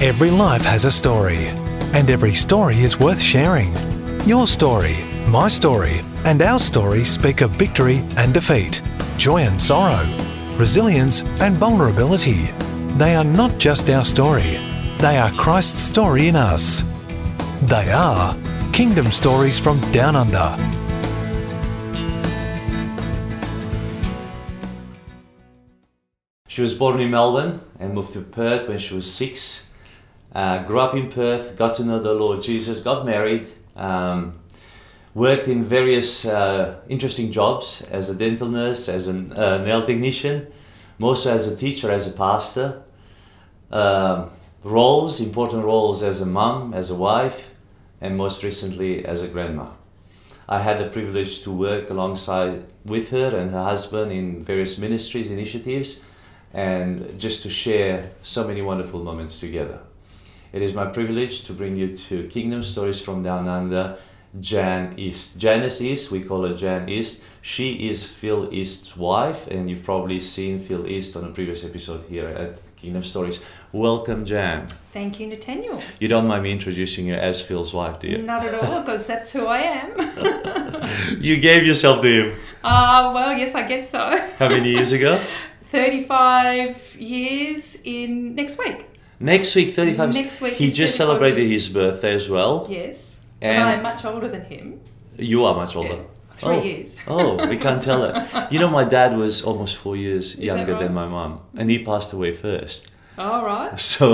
Every life has a story, and every story is worth sharing. Your story, my story, and our story speak of victory and defeat, joy and sorrow, resilience and vulnerability. They are not just our story, they are Christ's story in us. They are Kingdom Stories from Down Under. She was born in Melbourne and moved to Perth when she was six. Uh, grew up in Perth, got to know the Lord Jesus, got married, um, worked in various uh, interesting jobs as a dental nurse, as a uh, nail technician, mostly as a teacher, as a pastor. Um roles, important roles as a mom, as a wife, and most recently as a grandma. I had the privilege to work alongside with her and her husband in various ministries, initiatives, and just to share so many wonderful moments together. It is my privilege to bring you to Kingdom Stories from Down Under, Jan East. Janice East, we call her Jan East. She is Phil East's wife, and you've probably seen Phil East on a previous episode here at Kingdom Stories. Welcome, Jan. Thank you, Nathaniel. You don't mind me introducing you as Phil's wife, do you? Not at all, because that's who I am. You gave yourself to him uh, well, yes, I guess so. how many years ago? 35 years in next week. Next week, 35. Next week He just celebrated his birthday as well. Yes. And- I'm much older than him. You are much older. Yeah, Three Oh. years. Oh, we can't tell it. You know, my dad was almost four years that younger right? than my mom, and he passed away first. All right. So,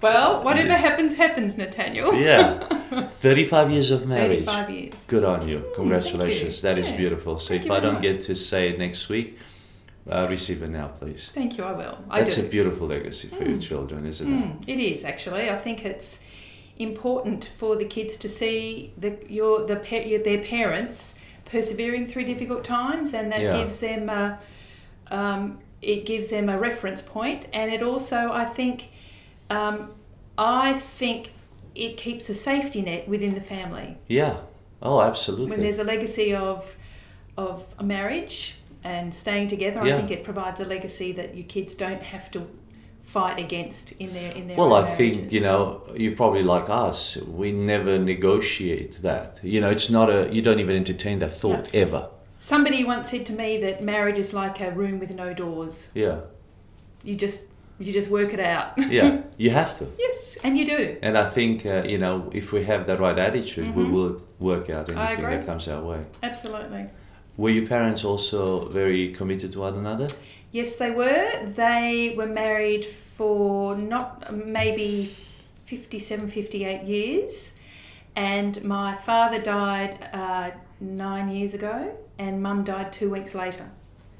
Well, whatever happens, happens, Nathaniel. yeah, 35 years of marriage. 35 years. Good on you. Mm, Congratulations. you. That is Yeah. beautiful. So, Thank if I don't much. get to say it next week, uh, receive it now, please. Thank you, I will. I That's do. a beautiful legacy for your children, isn't it? Mm, it is actually. I think it's important for the kids to see the your the their parents persevering through difficult times, and that Yeah. gives them a, um, it gives them a reference point, and it also I think um, I think it keeps a safety net within the family Yeah. Oh, absolutely. when there's a legacy of of a marriage and staying together. Yeah. I think it provides a legacy that your kids don't have to fight against in their in their Well, I think you know you're probably like us. We never negotiate that. You know, it's not a. You don't even entertain that thought ever. Somebody once said to me that marriage is like a room with no doors. Yeah, You just you just work it out. yeah. you have to. yes, and you do. And I think uh, you know if we have the right attitude, we will work out anything Mm-hmm. that comes our way. Absolutely. Were your parents also very committed to one another? Yes, they were. They were married for not maybe 57, 58 years. And my father died uh, nine years ago, and mum died two weeks later.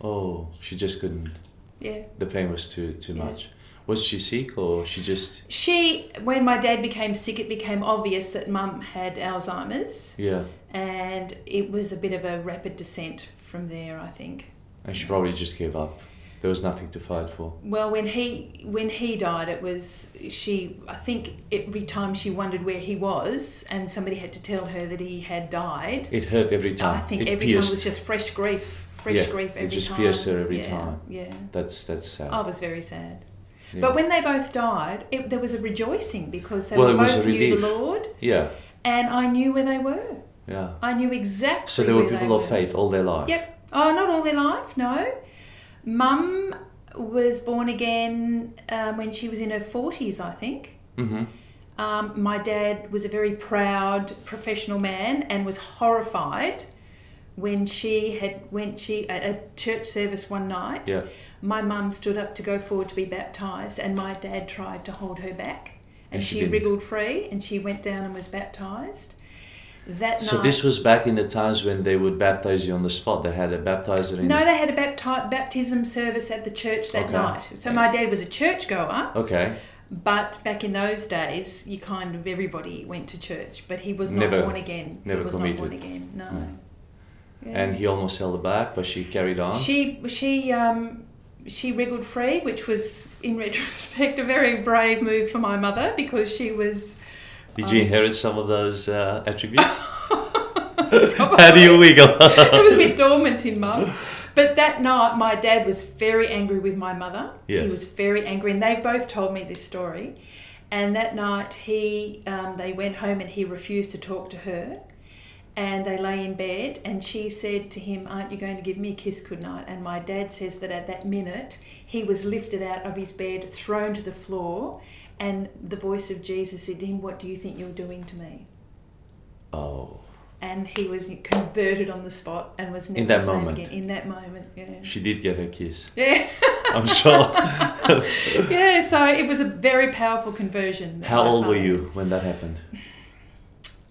Oh, she just couldn't. Yeah. The pain was too too Yeah. much. Was she sick or she just? She, when my dad became sick, it became obvious that mum had Alzheimer's, Yeah, and it was a bit of a rapid descent from there, I think. and she probably just gave up. There was nothing to fight for. Well, when he when he died, it was she. I think every time she wondered where he was, and somebody had to tell her that he had died. It hurt every time. I think it every pierced. time was just fresh grief, fresh grief. Yeah, grief it just time. pierced her every yeah, time. Yeah, That's that's sad. I was very sad. Yeah. But when they both died, it, there was a rejoicing because they Well, were both knew the. Lord, yeah, and I knew where they were. yeah. I knew exactly. So there were people of were. faith all their life. Yep. Oh, not all their life, no. Mum was born again um, when she was in her 40s, I think. Mm-hmm. Um, my dad was a very proud professional man and was horrified when she had when she at a church service one night. Yeah. My mum stood up to go forward to be baptized, and my dad tried to hold her back, and, And she she, wriggled free, and she went down and was baptized. That So night, this was back in the times when they would baptize you on the spot. They had a baptizer in. No, they had a bapti- baptism service at the church that Okay. night. So my dad was a churchgoer, Okay. but back in those days, you kind of everybody went to church, but he was not Never- born again. never he was committed. not born again. No. Yeah. And he almost held her back, but she carried on. she she um she wriggled free, which was in retrospect a very brave move for my mother because she was. Did um, you inherit some of those uh, attributes? How do you wiggle? it was a bit dormant in mum. But that night, my dad was very angry with my mother. Yes. He was very angry, and they both told me this story. And that night, he um, they went home and he refused to talk to her. And they lay in bed, and she said to him, Aren't you going to give me a kiss goodnight? And my dad says that at that minute, he was lifted out of his bed, thrown to the floor, and the voice of Jesus said to him, What do you think you're doing to me? Oh, And he was converted on the spot and was never In that the same moment. again. In that moment, yeah. she did get her kiss. Yeah. I'm sure. yeah, so it was a very powerful conversion. How old were you when that happened?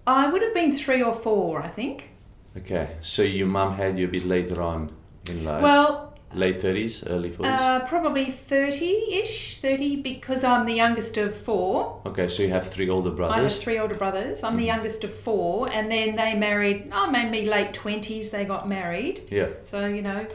I would have been three or four, I think. Okay, so your mum had you a bit later on in life. Well, late thirties, early forties. uh, probably 30 ish, 30, because I'm the youngest of four. okay, so you have three older brothers I have three older brothers. I'm the youngest of four, and then they married, oh, maybe late 20s, they got married. Yeah. So, you know,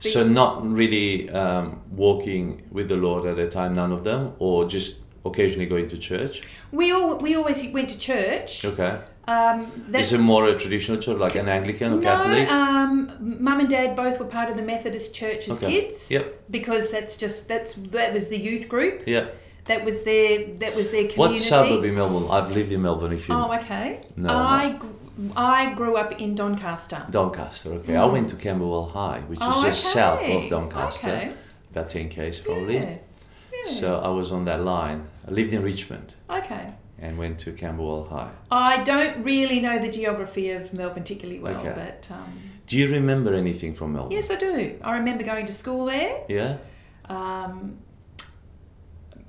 So not really um, walking with the Lord at the time, none of them, or just occasionally going to church. we all we always went to church. Okay. Um, that's, Is it more a traditional church, like an Anglican or no, Catholic? um, mum and dad both were part of the Methodist Church as Okay. kids. Yep. Because that's just that's that was the youth group. Yeah. That was their that was their community. What suburb in Melbourne? I've lived in Melbourne. If you Oh, okay. No, I I grew up in Doncaster. Doncaster. Okay, I went to Camberwell High, which is Oh, just south of Doncaster, Okay. about ten k's probably. Yeah. So I was on that line. I lived in Richmond okay. and went to Camberwell High. I don't really know the geography of Melbourne particularly well, Okay. but um, Do you remember anything from Melbourne? yes, I do. I remember going to school there. Yeah. Um,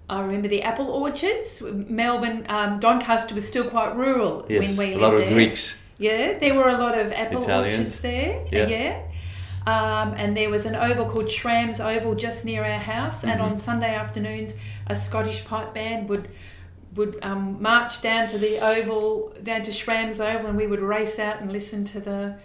I remember the apple orchards. Melbourne, um, Doncaster was still quite rural Yes. when we lived there. a lot of there. Greeks. Yeah, there were a lot of apple Italians. orchards there. Yeah. Yeah. Um, and there was an oval called Schramm's Oval just near our house. And Mm-hmm. on Sunday afternoons, a Scottish pipe band would would um, march down to the oval, down to Schramm's Oval, and we would race out and listen to the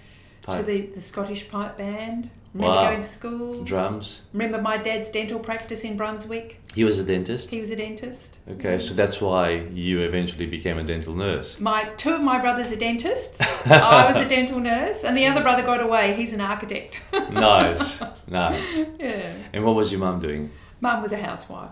to the, the Scottish pipe band. Remember Wow. going to school? Drums. Remember my dad's dental practice in Brunswick? He was a dentist. He was a dentist. Okay, so that's why you eventually became a dental nurse. My two of my brothers are dentists. I was a dental nurse, and the other brother got away. He's an architect. nice, nice. yeah. And what was your mum doing? Mum was a housewife.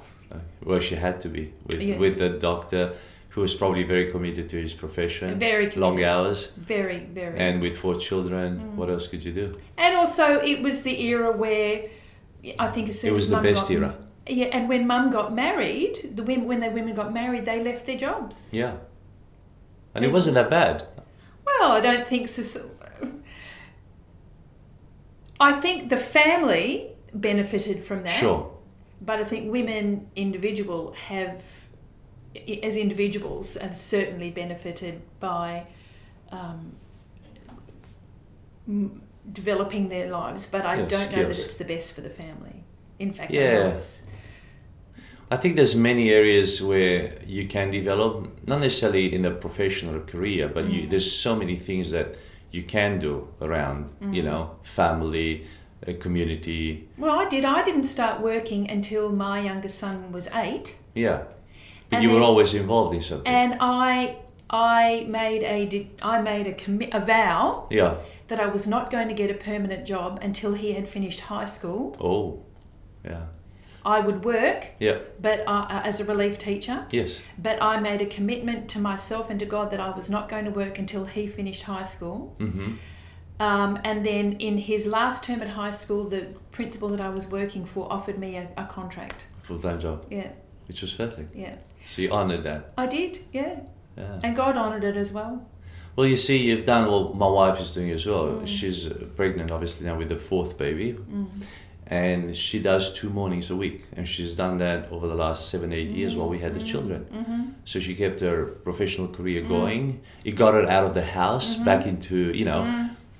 Well, she had to be with Yeah. with a doctor who was probably very committed to his profession, Very long hours, Very, very. and with four children. Mm. What else could you do? And also, it was the era where I think as soon It was as the best got, era. Yeah, and when Mum got married, the women when the women got married, they left their jobs. Yeah, and it wasn't that bad. Well, I don't think so. I think the family benefited from that. Sure. But I think women individual have, as individuals, have certainly benefited by um, m- developing their lives. But I Yeah, don't know that it's the best for the family. In fact, I Yeah. know I think there's many areas where you can develop, not necessarily in a professional career, but you, Mm. there's so many things that you can do around, you Mm. know, family, uh, community. well, I did. I didn't start working until my youngest son was eight. Yeah, but And you were then- always involved in something. and I I made a I made a commit a vow yeah. that I was not going to get a permanent job until he had finished high school. Oh, yeah. I would work, Yeah. but uh, uh, as a relief teacher. Yes. But I made a commitment to myself and to God that I was not going to work until he finished high school. Mm-hmm. Um, and then in his last term at high school, the principal that I was working for offered me a, a contract. Full time job, Yeah, which was perfect. yeah. So you honored that. I did, yeah. Yeah. And God honoured it as well. Well, you see, you've done what my wife is doing as well. Mm. She's uh, pregnant, obviously, now with the fourth baby. Mm. And she does two mornings a week. And she's done that over the last seven, eight years while we had the children. Mm-hmm. So she kept her professional career going. It got her out of the house, Mm-hmm. back into, you know,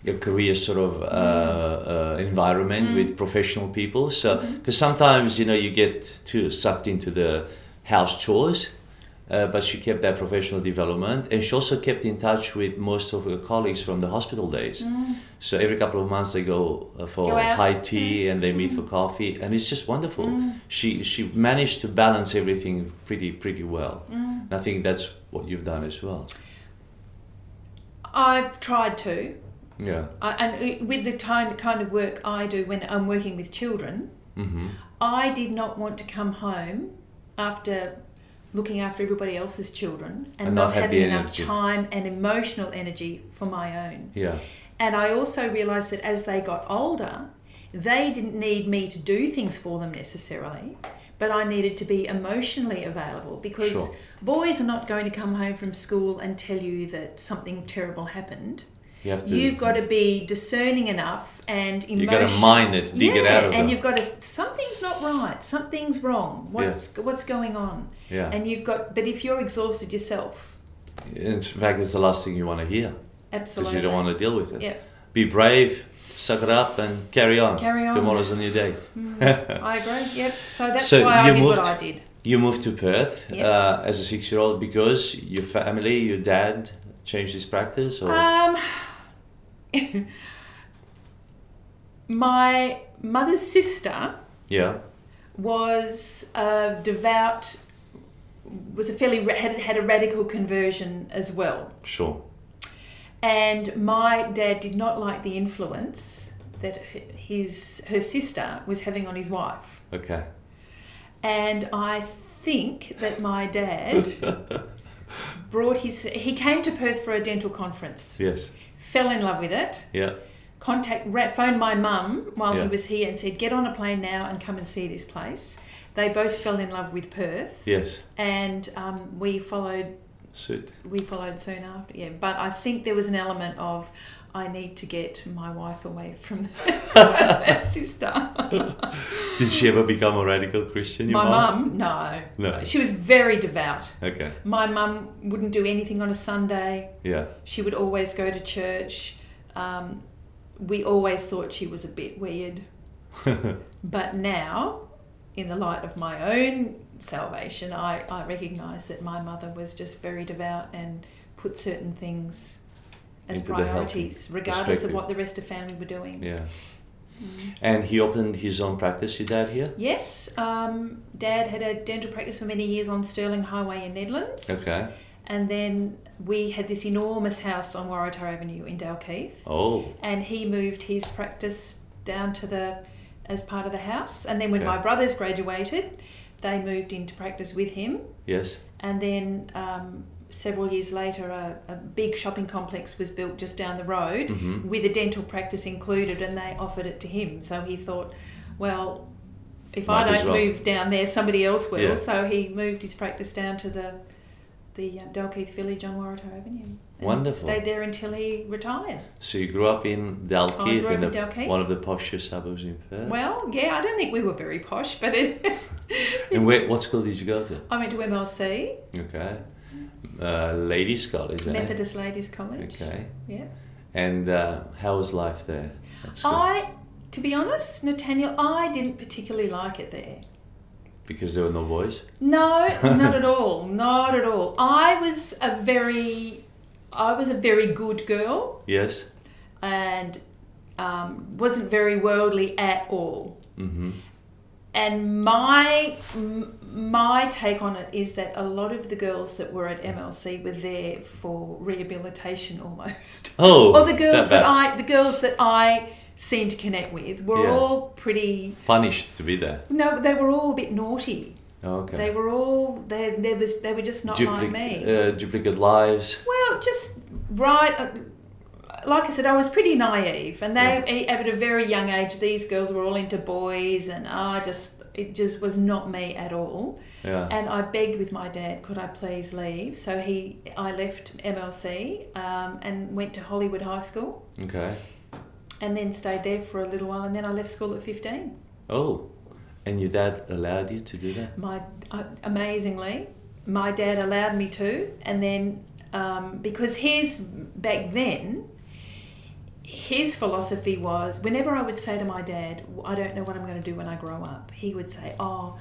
a career sort of uh, uh, environment Mm. with professional people. So, Mm-hmm. because sometimes, you know, you get too sucked into the house chores. Uh, but she kept that professional development and she also kept in touch with most of her colleagues from the hospital days. So every couple of months they go uh, for Mm. Mm. high tea and they meet for coffee and it's just wonderful. She she managed to balance everything pretty pretty well. Mm. And I think that's what you've done as well. I've tried to. Yeah. I, and with the kind kind of work I do when I'm working with children, Mm-hmm. I did not want to come home after looking after everybody else's children and, And not, not having enough time and emotional energy for my own. Yeah. And I also realised that as they got older, they didn't need me to do things for them necessarily, but I needed to be emotionally available because Sure. boys are not going to come home from school and tell you that something terrible happened. You have to. You've got to be discerning enough and You've got to mine it, dig it out of and them. you've got to something's not right, something's wrong. What's what's going on? Yeah. And you've got, but if you're exhausted yourself, In fact, it's the last thing you want to hear Absolutely. because you don't want to deal with it. Yeah. Be brave, suck it up, and carry on. Carry on. Tomorrow's a new day. I agree. Yep. So that's So why I did moved- what I did. You moved to Perth Yes. uh, as a six-year-old because your family, your dad, changed his practice, or Um, my mother's sister yeah, was a devout, was a fairly had had a radical conversion as well, sure, and my dad did not like the influence that his her sister was having on his wife, okay, and I think that my dad brought his he came to Perth for a dental conference, yes, fell in love with it. yeah, contact phoned my mum while Yeah. he was here and said get on a plane now and come and see this place. They both fell in love with perth. Yes, and um, we followed suit, we followed soon after yeah. But i think there was an element of i need to get my wife away from that sister. Did she ever become a radical Christian? Your my mom? mum no. No. she was very devout. Okay, my mum wouldn't do anything on a sunday. Yeah, she would always go to church. Um, we always thought she was a bit weird. But now, in the light of my own salvation, I, I recognise that my mother was just very devout and put certain things as priorities, regardless of what the rest of family were doing. yeah. Mm. And he opened his own practice. Your dad here? Yes, um, Dad had a dental practice for many years on Stirling Highway in Nedlands. Okay. And then we had this enormous house on Waratah Avenue in Dalkeith. Oh, and he moved his practice down to the as part of the house and then when Okay. my brothers graduated they moved into practice with him yes, and then um, several years later a, a big shopping complex was built just down the road Mhm. with a dental practice included and they offered it to him so he thought well if Might I don't well. move down there somebody else will Yeah. so he moved his practice down to the the uh, Dalkeith Village on Waratah Avenue and Wonderful. stayed there until he retired So you grew up in Dalkeith, in in Dalkeith. one of the posher suburbs in Perth. Well, yeah, I don't think we were very posh, but it, and where, what school did you go to? I went to MLC, Okay. Uh, ladies' college, eh? Methodist Ladies College. Okay. Yeah. And uh, how was life there? I, to be honest, Nathaniel, I didn't particularly like it there. Because there were no boys? No, not at all. Not at all. I was a very, I was a very good girl Yes. and um, wasn't very worldly at all. Mm-hmm. And my my take on it is that a lot of the girls that were at MLC were there for rehabilitation almost. Oh, Or the girls that, bad. I the girls that I seemed to connect with were Yeah. all pretty Punished to be there. no, they were all a bit naughty. Oh, okay. They were all they there was they were just not like me. uh, duplicate lives. Well, just right. Uh, like I said, I was pretty naive, and they at a very young age, these girls were all into boys, and I just it just was not me at all. Yeah. And I begged with my dad, could I please leave? So he, I left MLC um, and went to Hollywood High School, okay. and then stayed there for a little while, and then I left school at fifteen. Oh, and your dad allowed you to do that? My uh, amazingly, my dad allowed me to, and then um, because his back then, his philosophy was whenever I would say to my dad, "I don't know what I'm going to do when I grow up," he would say, "Oh,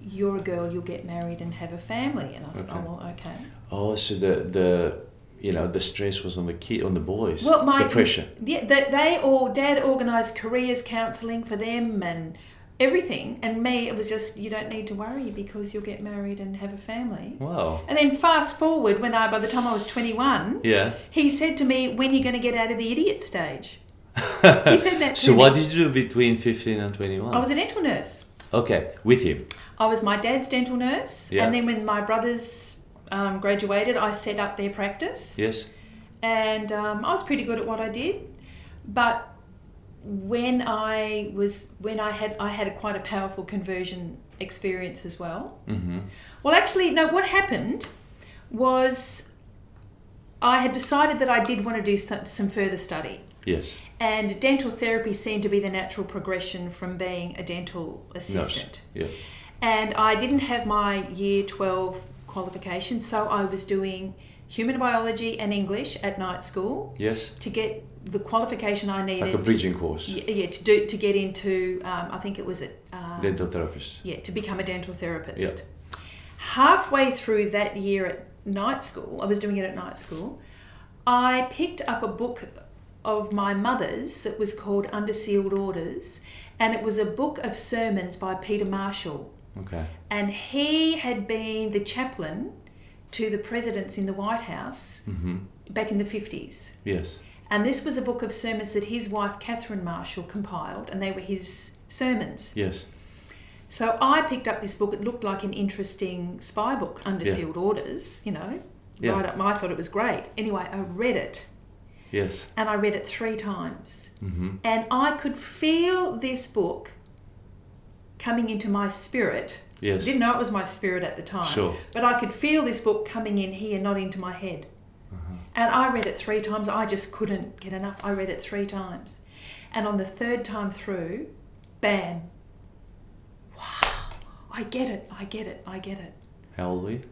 you're a girl, you'll get married and have a family," and I thought, Okay. "Oh well, okay." Oh, so the the you know the stress was on the kid on the boys. Well, my the pressure. Yeah, they, they all dad organised careers counselling for them and everything, and me it was just you don't need to worry because you'll get married and have a family. Wow. And then fast forward when I by the time I was twenty one, Yeah. he said to me, "When are you going to get out of the idiot stage?" he said that. To So me. what did you do between fifteen and twenty one? I was a dental nurse. Okay, with him. I was my dad's dental nurse, Yeah. and then when my brothers um, graduated, I set up their practice, Yes. and um, I was pretty good at what I did. But when I was when I had I had a quite a powerful conversion experience as well. Mm-hmm. Well, actually, no. What happened was I had decided that I did want to do some, some further study. Yes. And dental therapy seemed to be the natural progression from being a dental assistant. Yeah. And I didn't have my year 12 qualification, so I was doing human biology and English at night school Yes. to get the qualification I needed. Like a to- bridging course. yeah, yeah, to do to get into um, I think it was at um, Dental therapist. yeah to become a dental therapist. Yeah. Halfway through that year at night school, I was doing it at night school. I picked up a book of my mother's that was called Under Sealed Orders, and it was a book of sermons by Peter Marshall, Okay. and he had been the chaplain to the presidents in the White House Mm-hmm. back in the fifties. Yes. And this was a book of sermons that his wife Catherine Marshall compiled, and they were his sermons. Yes. So I picked up this book. It looked like an interesting spy book, under Yeah. sealed orders, you know. Yeah. Right up, I thought it was great. Anyway, I read it, Yes. and I read it three times, Mm-hmm. and I could feel this book coming into my spirit. Yes. Didn't know it was my spirit at the time, Sure. but I could feel this book coming in here, not into my head. And I read it three times. I just couldn't get enough. I read it three times. And on the third time through, bam. Wow. I get it. I get it. I get it. How old were you?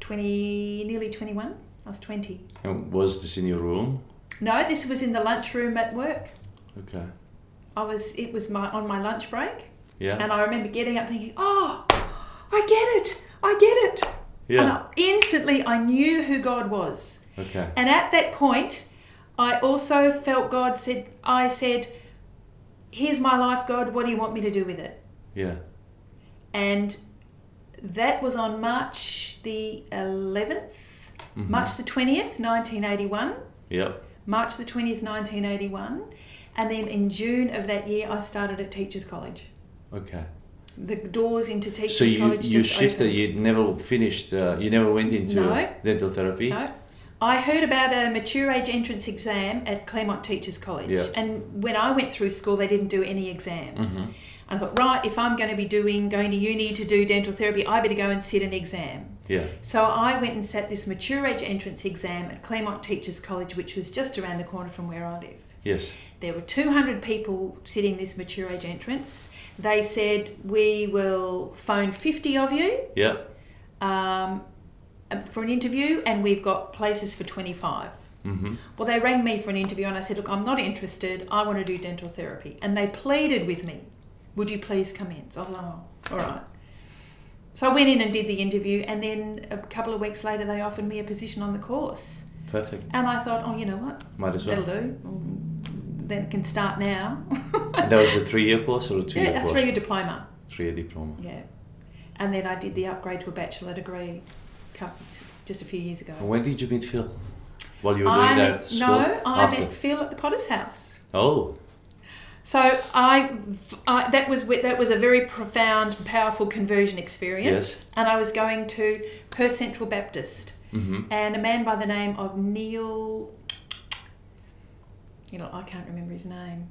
20, nearly 21. I was 20. And was this in your room? No, this was in the lunchroom at work. Okay. I was, it was my, on my lunch break. Yeah. And I remember getting up thinking, oh, I get it. I get it. And yeah. I, instantly I knew who God was. Okay. And at that point, I also felt God said, I said, Here's my life, God, what do you want me to do with it? Yeah. And that was on March the 11th, Mhm. March the 20th, 1981. Yep. March the 20th, 1981. And then in June of that year, I started at Teachers College. Okay. The doors into Teachers So you College you just shifted. opened. You never finished. Uh, you never went into No. dental therapy. No. I heard about a mature age entrance exam at Claremont Teachers College. Yeah. And when I went through school, they didn't do any exams. Mhm. I thought, right, if I'm going to be doing going to uni to do dental therapy, I better go and sit an exam. Yeah. So I went and sat this mature age entrance exam at Claremont Teachers College, which was just around the corner from where I live. Yes. There were 200 people sitting this mature age entrance. They said, We will phone 50 of you Yep. um, for an interview, and we've got places for 25. Mm-hmm. Well, they rang me for an interview, and I said, Look, I'm not interested. I want to do dental therapy. And they pleaded with me, Would you please come in? So I thought, Oh, all right. So I went in and did the interview, and then a couple of weeks later, they offered me a position on the course. Perfect. And I thought, Oh, you know what? Might as well. That'll do. Then it can start now. That was a three-year course or a two-year yeah, a three year diploma. Three-year diploma. Yeah. And then I did the upgrade to a bachelor degree just a few years ago. When did you meet Phil? While you were doing I that met, no, I After? met Phil at the Potter's house. Oh. So I, I that was that was a very profound, powerful conversion experience. Yes. And I was going to Perth Central Baptist, Mm-hmm. and a man by the name of Neil. You know, I can't remember his name,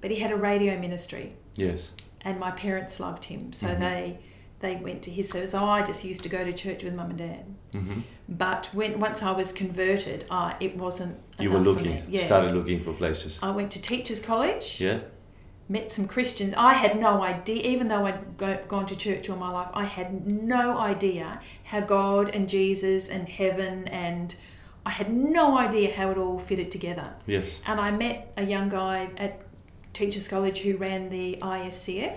but he had a radio ministry, Yes. and my parents loved him, so Mhm. they they went to his service. Oh, I just used to go to church with mum and dad. Mm-hmm. But when once I was converted, I it wasn't. You were looking. Yeah. Started looking for places. I went to teachers college. Yeah. Met some Christians. I had no idea, even though I'd go, gone to church all my life, I had no idea how God and Jesus and heaven and I had no idea how it all fitted together. Yes. And I met a young guy at Teachers College who ran the ISCF.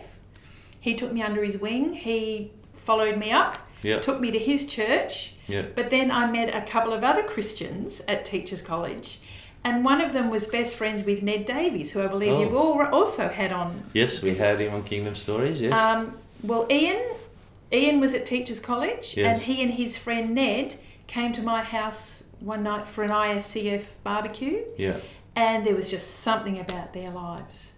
He took me under his wing. He followed me up, Yeah. took me to his church. Yeah. But then I met a couple of other Christians at Teachers College, and one of them was best friends with Ned Davies, who I believe Oh. you've all also had on. Yes, we Yes. had him on Kingdom Stories. Yes. Um, well, Ian, Ian was at Teachers College, Yes. and he and his friend Ned came to my house one night for an ISCF barbecue, yeah. and there was just something about their lives.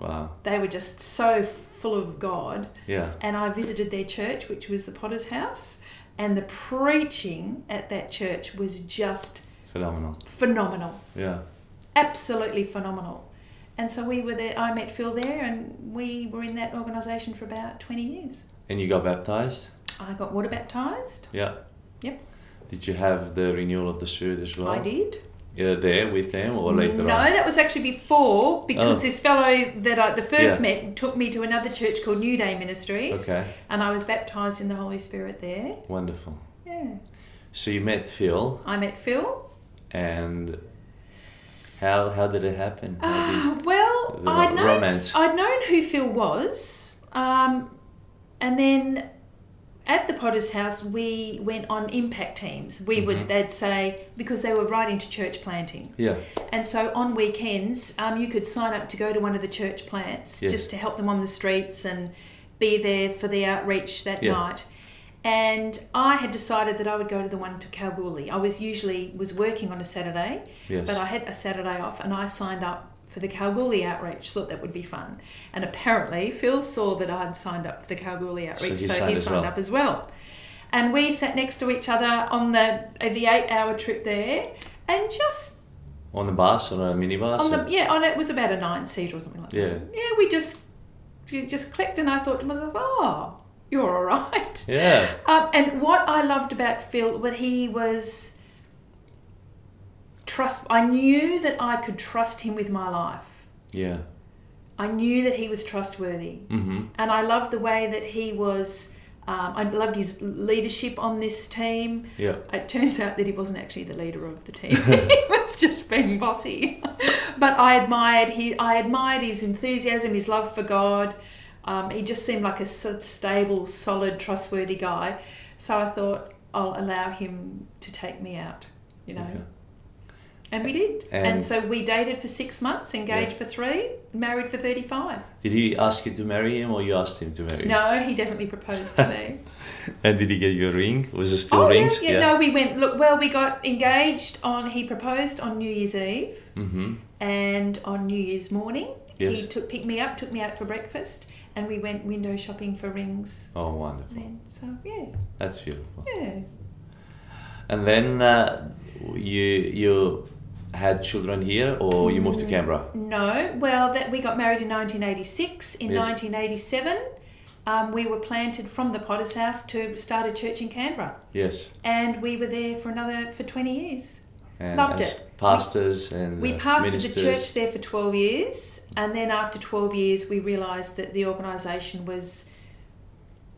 Wow. They were just so full of God. Yeah. And I visited their church, which was the Potter's House, and the preaching at that church was just Phenomenal. phenomenal. Yeah. Absolutely phenomenal. And so we were there, I met Phil there, and we were in that organisation for about 20 years. And you got baptized? I got water baptised. Yeah. Yep. Did you have the renewal of the spirit as well? I did. Yeah, there with them or later on? no, that was actually before because Oh. this fellow that I the first Yeah. met took me to another church called New Day Ministries, Okay. and I was baptised in the Holy Spirit there. Wonderful. Yeah, So you met Phil, I met Phil. and how how did it happen? How did, Uh, well, I'd known romance. I'd known who Phil was, um, and then at the Potter's House we went on impact teams. We Mhm. would they'd say because they were right into church planting. yeah. And so on weekends, um, you could sign up to go to one of the church plants Yes. just to help them on the streets and be there for the outreach that Yeah. night. And I had decided that I would go to the one to Kalgoorlie. I was usually was working on a Saturday, Yes. but I had a Saturday off, and I signed up for the Kalgoorlie outreach. Thought that would be fun. And apparently, Phil saw that I'd signed up for the Kalgoorlie outreach, he so, signed he signed well. up as well. And we sat next to each other on the the eight hour trip there, and just on the bus on a minibus? on or- the yeah, on it was about a nine seat or something like Yeah. that. Yeah, we just we just clicked, and I thought to myself, oh, you're all right. yeah. Um, and what I loved about Phil, but he was trust. I knew that I could trust him with my life. Yeah. I knew that he was trustworthy, Mm-hmm. and I loved the way that he was. Um, I loved his leadership on this team. Yeah. It turns out that he wasn't actually the leader of the team. he was just being bossy. but I admired he I admired his enthusiasm, his love for God. Um, he just seemed like a stable, solid, trustworthy guy. So I thought I'll allow him to take me out, you know. Okay. And we did. And, And- so we dated for six months, engaged Yeah. for three, married for 35. Did he ask you to marry him or you asked him to marry him? No, he definitely proposed to me. And did he get you a ring? Was it still oh, rings? Yeah, yeah, no, we went, look, well, we got engaged on, he proposed on New Year's Eve. Mm-hmm. and on New Year's morning, he took picked me up, took me out for breakfast, and we went window shopping for rings. Oh, wonderful. Then, so yeah, That's beautiful. yeah. And then uh, you you had children here or you moved to Canberra? No, well, that we got married in 1986. In Yes. 1987, um, we were planted from the Potter's House to start a church in Canberra, Yes. and we were there for another for 20 years. And Loved it. Pastors and We uh, pastored the church there for 12 years, and then after 12 years, we realised that the organisation was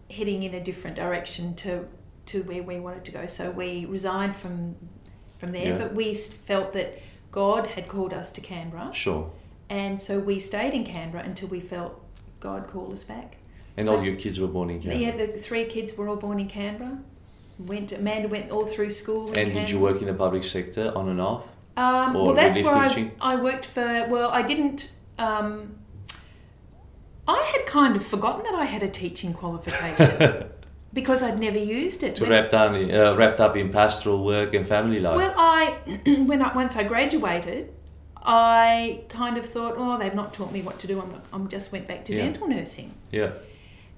heading in a different direction to, to where we wanted to go. So we resigned from, from there, Yeah. but we felt that God had called us to Canberra, Sure. and so we stayed in Canberra until we felt God called us back. And So- all your kids were born in Canberra. Yeah, the three kids were all born in Canberra. Went Amanda went all through school. in And did you work in the public sector on and off? Um, well, that's where? I, I worked for. Well, I didn't. Um, I had kind of forgotten that I had a teaching qualification because I'd never used it. to When- wrap down, uh, wrapped up in pastoral work and family life. well, I when I once I graduated, I kind of thought, oh, they've not taught me what to do. I'm not, I'm just went back to Yeah. dental nursing. yeah.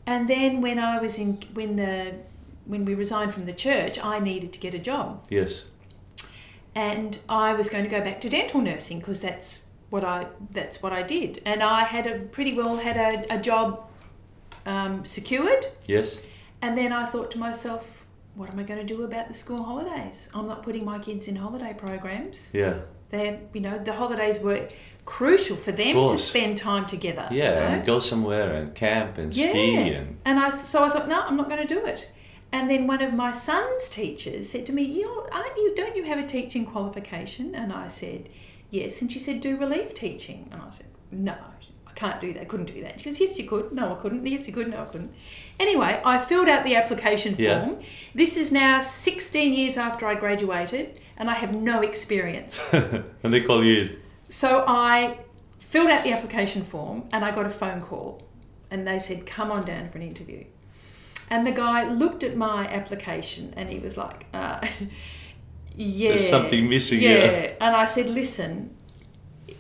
And then when I was in when the when we resigned from the church, I needed to get a job. Yes. and I was going to go back to dental nursing because that's what I that's what I did, and I had a pretty well had a, a job um, secured, Yes. And then I thought to myself, what am I going to do about the school holidays? I'm not putting my kids in holiday programs. Yeah. They're, you know, the holidays were crucial for them to spend time together. Yeah. you know? And go somewhere and camp and Yeah. ski and And I so I thought, no, I'm not going to do it. And then one of my son's teachers said to me, you aren't you don't you have a teaching qualification? And I said, yes. And she said, do relief teaching. And I said, no, can't do that. I couldn't do that. She goes, yes, you could. No, I couldn't. Yes, you could. No, I couldn't. Anyway, I filled out the application Yeah. form. This is now 16 years after I graduated, and I have no experience. and they call you. So I filled out the application form and I got a phone call and they said, come on down for an interview. And the guy looked at my application and he was like, uh, yeah. There's something missing Yeah. here. And I said, listen,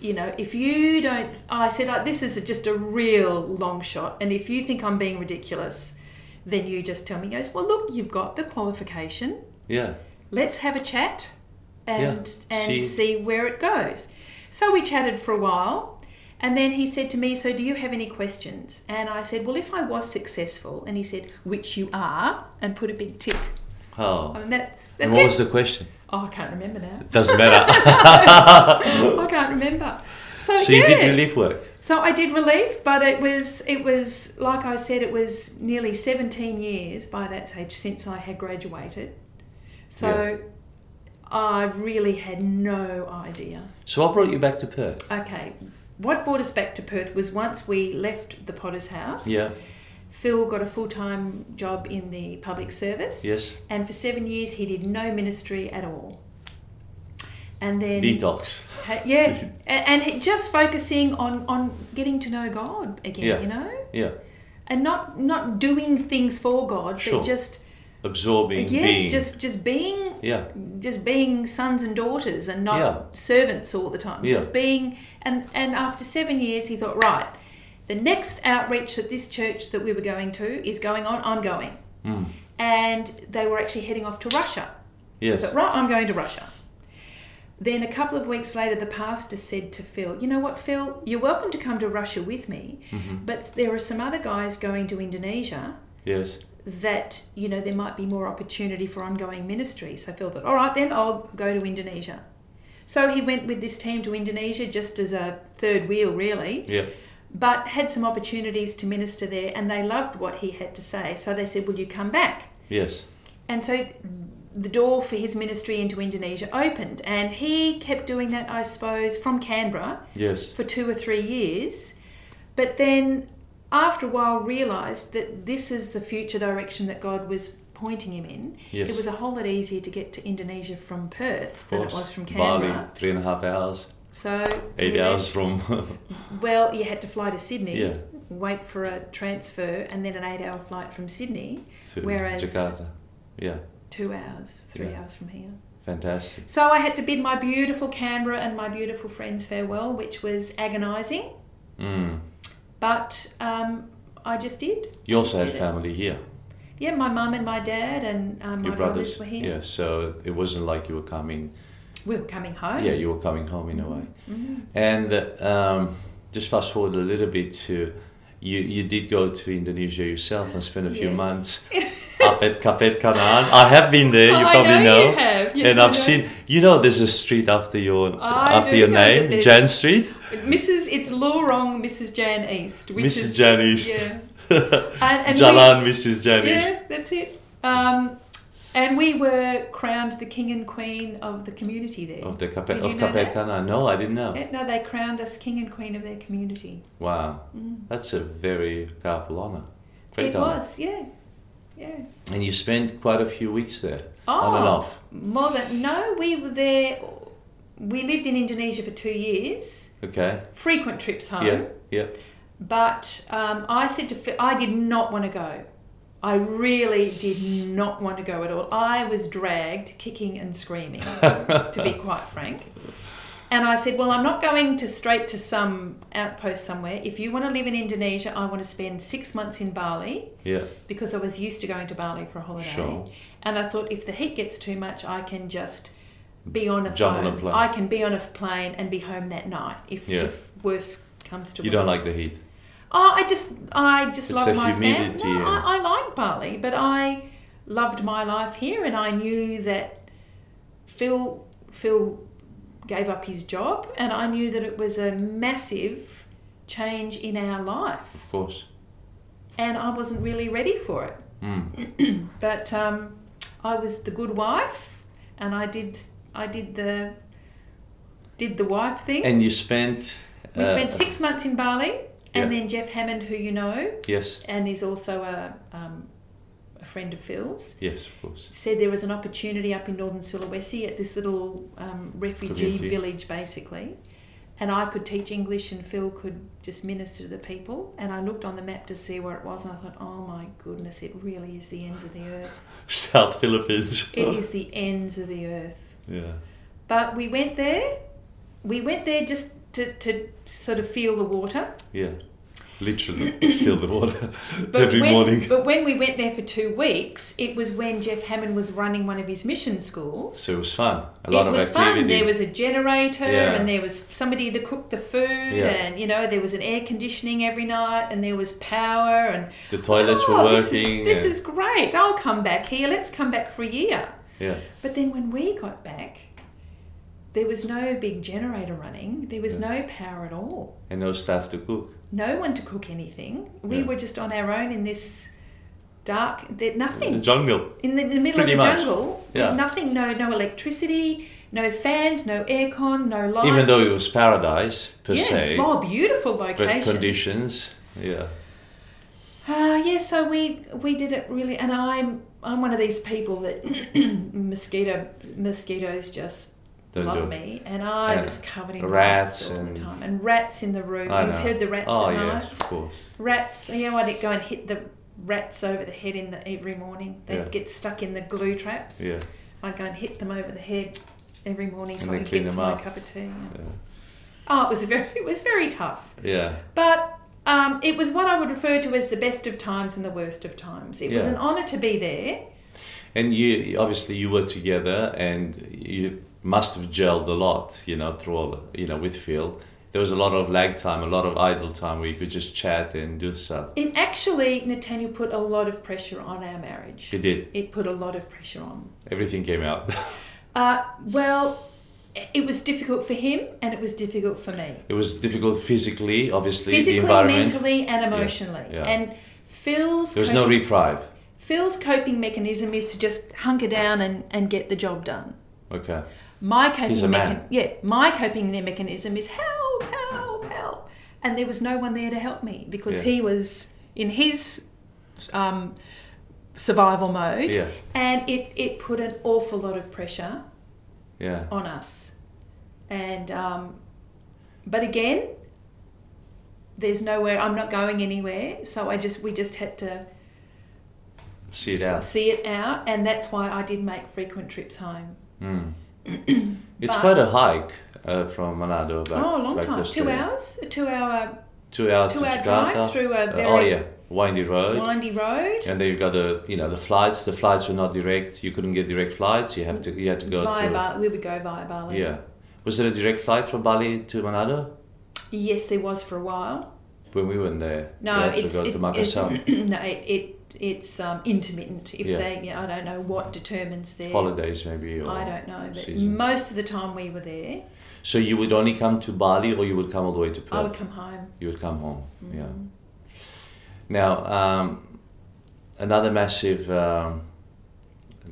you know, if you don't, oh, I said, "Oh, this is just a real long shot, and if you think I'm being ridiculous, then you just tell me. He goes, well, look, you've got the qualification. Yeah. Let's have a chat and Yeah, and see- see where it goes. So we chatted for a while, and then he said to me, "So do you have any questions?" And I said, "Well, if I was successful," and he said, "Which you are," and put a big tick. Oh. I mean, that's and that's what it. was the question? Oh, I can't remember now. Doesn't matter. I can't remember. So, so yeah. you did relief work. So I did relief, but it was it was like I said, it was nearly seventeen years by that stage since I had graduated. So I really had no idea. So I brought you back to Perth? Okay, what brought us back to Perth was once we left the Potter's house. Yeah. Phil got a full time job in the public service. Yes. And for seven years he did no ministry at all. And then Detox. Yeah, and, and just focusing on on getting to know God again, Yeah. you know, Yeah. and not not doing things for God, Sure. but just Absorbing. Uh, yes, being. just just being Yeah. just being sons and daughters and not Yeah. servants all the time. Yeah. Just being and and after seven years, he thought, right, the next outreach that this church that we were going to is going on. I'm going, Mm. and they were actually heading off to Russia. So I Yes. thought, right, I'm going to Russia. Then a couple of weeks later, the pastor said to Phil, You know what, Phil, you're welcome to come to Russia with me, Mm-hmm. but there are some other guys going to Indonesia Yes. that, you know, there might be more opportunity for ongoing ministry. So Phil thought, All right, then I'll go to Indonesia. So he went with this team to Indonesia just as a third wheel, really, Yeah. But had some opportunities to minister there, and they loved what he had to say. So they said, Will you come back? Yes. And so the door for his ministry into Indonesia opened, and he kept doing that, I suppose, from Canberra Yes. for two or three years. But then, after a while, realised that this is the future direction that God was pointing him in. Yes. It was a whole lot easier to get to Indonesia from Perth than it was from Canberra. Bali, three and a half hours. So Eight hours then- from. Well, you had to fly to Sydney, Yeah. wait for a transfer, and then an eight-hour flight from Sydney, to Whereas- Jakarta. Yeah. two hours, three Yeah. hours from here. Fantastic. So I had to bid my beautiful Canberra and my beautiful friends farewell, which was agonising, Mm. but um, I just did. You also had did it. family here. Yeah, my mum and my dad and um, my brothers brothers. were here. Yeah. So it wasn't like you were coming. We were coming home. Yeah, you were coming home in a way. Mhm. And um, just fast forward a little bit to you. You did go to Indonesia yourself and spend a few Yes. months up at Kapet Kanaan. I have been there. You Oh, probably I know, know. you have. Yes, and I've know. seen. You know, there's a street after your I after your name, Jan Street. Mrs. It's Lorong Mrs. Jan East. Which Mrs. Is, Jan East. Yeah. And, and Jalan Mrs. Jan East. Yeah, that's it. Um, and we were crowned the king and queen of the community there. Of the Kapet Did of you know Kapet that? Kanaan. No, I didn't know. Yeah, no, they crowned us king and queen of their community. Wow, Mm. that's a very powerful honor. Great it honor. was, yeah, yeah. And you spent quite a few weeks there, Oh, on and off. More than no, we were there. We lived in Indonesia for two years. Okay. Frequent trips home. Yeah. Yeah. But um, I said to I did not want to go. I really did not want to go at all. I was dragged, kicking and screaming, to be quite frank. And I said, Well, I'm not going to straight to some outpost somewhere. If you want to live in Indonesia, I want to spend six months in Bali Yeah. because I was used to going to Bali for a holiday. Sure. And I thought if the heat gets too much, I can just be on a Jump on a plane. I can be on a plane and be home that night if, Yeah. if worse comes to worst. You worse. don't like the heat. Oh, I just, I just It's love my family. No, I, I like Bali, but I loved my life here, and I knew that Phil, Phil gave up his job, and I knew that it was a massive change in our life, Of course. and I wasn't really ready for it. Mm. But um, I was the good wife, and I did, I did the, did the wife thing. And you spent. we uh, spent six months in Bali, and Yeah. then Jeff Hammond, who you know, Yes. and is also a, um, a friend of Phil's, Yes, of course. said there was an opportunity up in northern Sulawesi at this little um, refugee Community. village, basically. And I could teach English, and Phil could just minister to the people. And I looked on the map to see where it was, and I thought, oh my goodness, it really is the ends of the earth. South Philippines. It is the ends of the earth. Yeah. But we went there. We went there just to, to sort of feel the water. Yeah. Literally feel the water every when, morning. But when we went there for two weeks, it was when Jeff Hammond was running one of his mission schools. So it was fun. A lot it of was activity. fun. There was a generator, Yeah. and there was somebody to cook the food, Yeah. and you know there was an air conditioning every night, and there was power, and the toilets were "Oh, working. This, is, this is great. I'll come back here. Let's come back for a year. yeah. But then when we got back, there was no big generator running. There was no power at all. And no staff to cook. No one to cook anything. We Yeah. were just on our own in this dark. There, nothing The jungle. in the, the middle Pretty of the much. jungle. Yeah. With nothing. No, no electricity. No fans. No aircon. No lights. Even though it was paradise per yeah. se. Oh, beautiful but location. conditions. Yeah. Uh, yeah, so we we did it really, and I'm I'm one of these people that mosquito mosquitoes just Don't love me, and I Yeah. was covered in Rats rats all and- the time, and rats in the room. I You've know. heard the rats Oh at night. yes, of course. Rats, you know, I'd go and hit the rats over the head in the every morning. They'd Yeah. get stuck in the glue traps. Yeah. I'd go and hit them over the head every morning so And I then could clean get to them my up. cup of tea. Yeah. Oh, it was a very it was very tough. Yeah. But um, it was what I would refer to as the best of times and the worst of times. It was an honour to be there. And you obviously you were together and you must have gelled a lot, you know, through all you know, with Phil. There was a lot of lag time, a lot of idle time where you could just chat and do stuff. It actually, Nathaniel put a lot of pressure on our marriage. You did. It put a lot of pressure on. Everything came out. Uh, well, it was difficult for him and it was difficult for me. it was difficult physically, obviously, the Physically, mentally, and emotionally. yeah. And Phil's There was no reprieve. Phil's coping mechanism is to just hunker down and, and get the job done. Okay. My coping man. yeah, my coping mechanism is help, help, help, and there was no one there to help me because Yeah. he was in his um, survival mode, Yeah. and it it put an awful lot of pressure Yeah. on us, and um, but again, there's nowhere. I'm not going anywhere, so I just we just had to See it out. see it out, and that's why I did make frequent trips home. Mm. it's quite a hike uh, from Manado back, oh, a long time. Two hours. A two-hour Two hours to two-hour Jakarta. drive through a Uh, very oh yeah, windy road. windy road And then you've got the you know the flights. The flights were not direct. You couldn't get direct flights. You have to you had to go via through. Bali. We would go via Bali. Yeah. Was there a direct flight from Bali to Manado? Yes, there was for a while. When we went there, No, we had it's to go it, to Makassar. it, no, it, it it's um, intermittent. If Yeah. they, you know, I don't know what determines their. Holidays maybe. Or I don't know, but seasons. most of the time we were there, So you would only come to Bali, or you would come all the way to Perth. I would come home. You would come home. Mm. Yeah. Now, um, another massive um,